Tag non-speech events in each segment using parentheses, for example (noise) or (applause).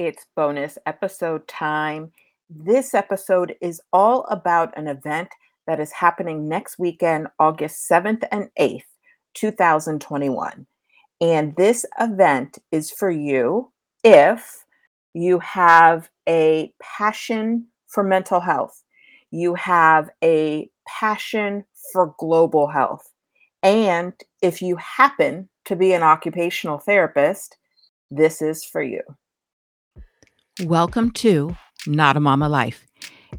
It's bonus episode time. This episode is all about an event that is happening next weekend, August 7th and 8th, 2021. And this event is for you if you have a passion for mental health, you have a passion for global health, and if you happen to be an occupational therapist, this is for you. Welcome to Not a Mama Life,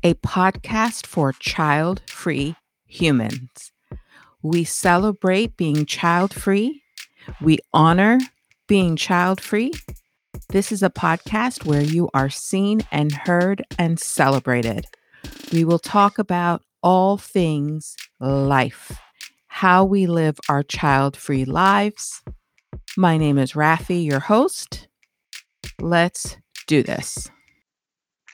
a podcast for child free humans. We celebrate being child free, we honor being child free. This is a podcast where you are seen and heard and celebrated. We will talk about all things life, how we live our child free lives. My name is Rafi, your host. Let's do this.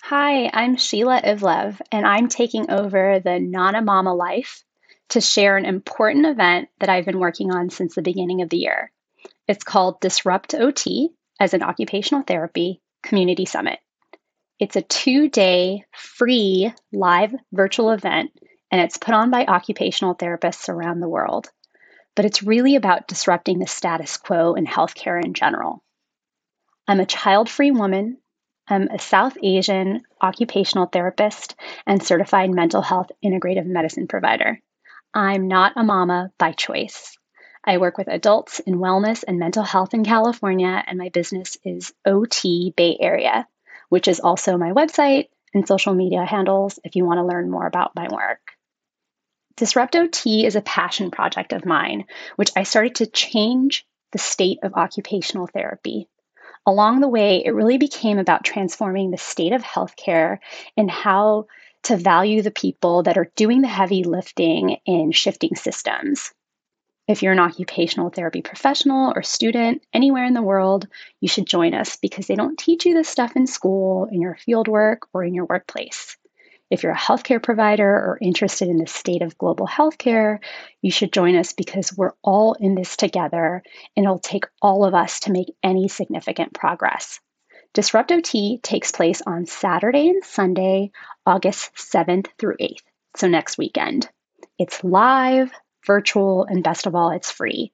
Hi, I'm Sheela Ivlev, and I'm taking over the Not a Mama Life to share an important event that I've been working on since the beginning of the year. It's called Disrupt OT as an Occupational Therapy Community Summit. It's a two day free live virtual event, and it's put on by occupational therapists around the world. But it's really about disrupting the status quo in healthcare in general. I'm a child free woman I'm a South Asian occupational therapist and certified mental health integrative medicine provider. I'm not a mama by choice. I work with adults in wellness and mental health in California, and my business is OT Bay Area, which is also my website and social media handles if you want to learn more about my work. Disrupt OT is a passion project of mine, which I started to change the state of occupational therapy along the way, it really became about transforming the state of healthcare and how to value the people that are doing the heavy lifting in shifting systems. If you're an occupational therapy professional or student anywhere in the world, you should join us because they don't teach you this stuff in school, in your fieldwork, or in your workplace. If you're a healthcare provider or interested in the state of global healthcare, you should join us because we're all in this together and it'll take all of us to make any significant progress. Disrupt OT takes place on Saturday and Sunday, August 7th through 8th, so next weekend. It's live, virtual, and best of all, it's free.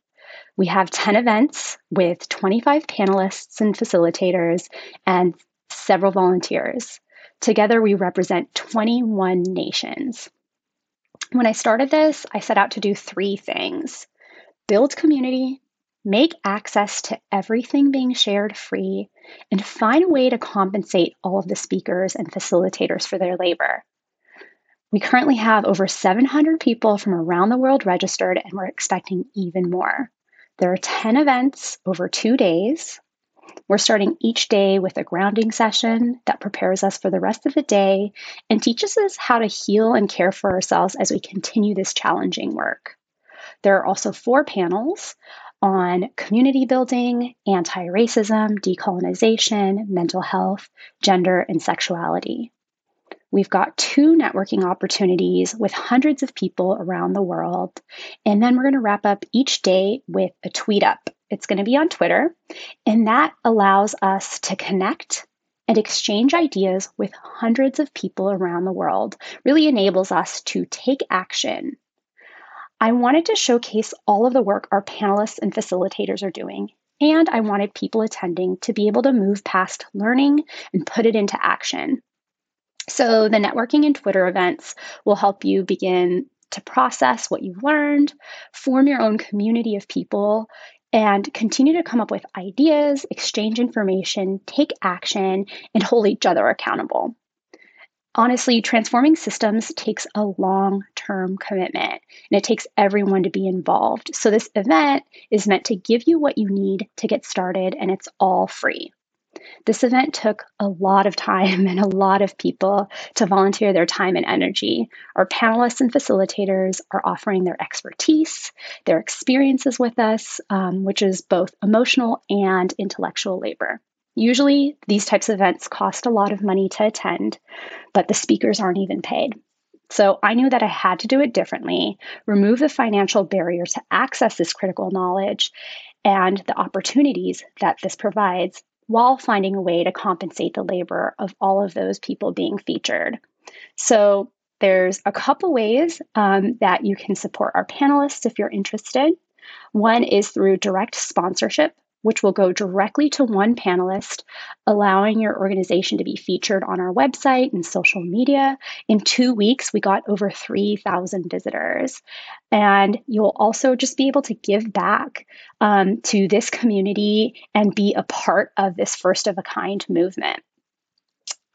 We have 10 events with 25 panelists and facilitators and several volunteers. Together, we represent 21 nations. When I started this, I set out to do three things build community, make access to everything being shared free, and find a way to compensate all of the speakers and facilitators for their labor. We currently have over 700 people from around the world registered, and we're expecting even more. There are 10 events over two days. We're starting each day with a grounding session that prepares us for the rest of the day and teaches us how to heal and care for ourselves as we continue this challenging work. There are also four panels on community building, anti racism, decolonization, mental health, gender, and sexuality. We've got two networking opportunities with hundreds of people around the world. And then we're going to wrap up each day with a tweet up it's going to be on Twitter, and that allows us to connect and exchange ideas with hundreds of people around the world, really enables us to take action. I wanted to showcase all of the work our panelists and facilitators are doing, and I wanted people attending to be able to move past learning and put it into action. So, the networking and Twitter events will help you begin to process what you've learned, form your own community of people, and continue to come up with ideas, exchange information, take action, and hold each other accountable. Honestly, transforming systems takes a long term commitment and it takes everyone to be involved. So, this event is meant to give you what you need to get started, and it's all free. This event took a lot of time (laughs) and a lot of people to volunteer their time and energy. Our panelists and facilitators are offering their expertise, their experiences with us, um, which is both emotional and intellectual labor. Usually, these types of events cost a lot of money to attend, but the speakers aren't even paid. So I knew that I had to do it differently, remove the financial barrier to access this critical knowledge and the opportunities that this provides while finding a way to compensate the labor of all of those people being featured. So there's a couple ways um, that you can support our panelists if you're interested. One is through direct sponsorship which will go directly to one panelist, allowing your organization to be featured on our website and social media. In two weeks, we got over 3,000 visitors. And you'll also just be able to give back um, to this community and be a part of this first of a kind movement.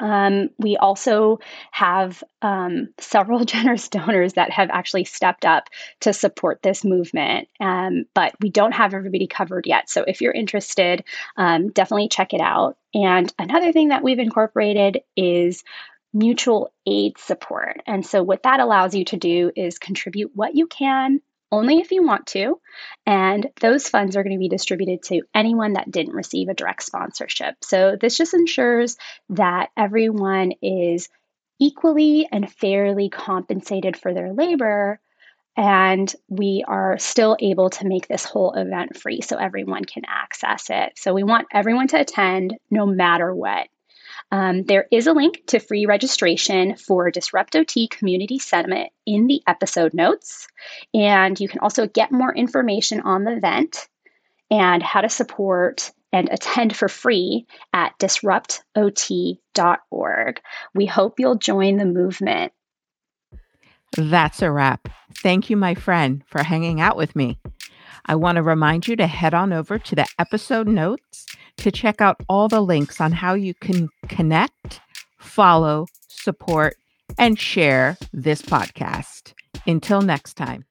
Um, we also have um, several (laughs) generous donors that have actually stepped up to support this movement, um, but we don't have everybody covered yet. So if you're interested, um, definitely check it out. And another thing that we've incorporated is mutual aid support. And so what that allows you to do is contribute what you can only if you want to. And those funds are going to be distributed to anyone that didn't receive a direct sponsorship. So this just ensures that everyone is equally and fairly compensated for their labor. And we are still able to make this whole event free so everyone can access it. So we want everyone to attend no matter what. Um, there is a link to free registration for Disrupt OT Community Summit in the episode notes. And you can also get more information on the event and how to support and attend for free at disruptot.org. We hope you'll join the movement. That's a wrap. Thank you, my friend, for hanging out with me. I want to remind you to head on over to the episode notes to check out all the links on how you can connect, follow, support, and share this podcast. Until next time.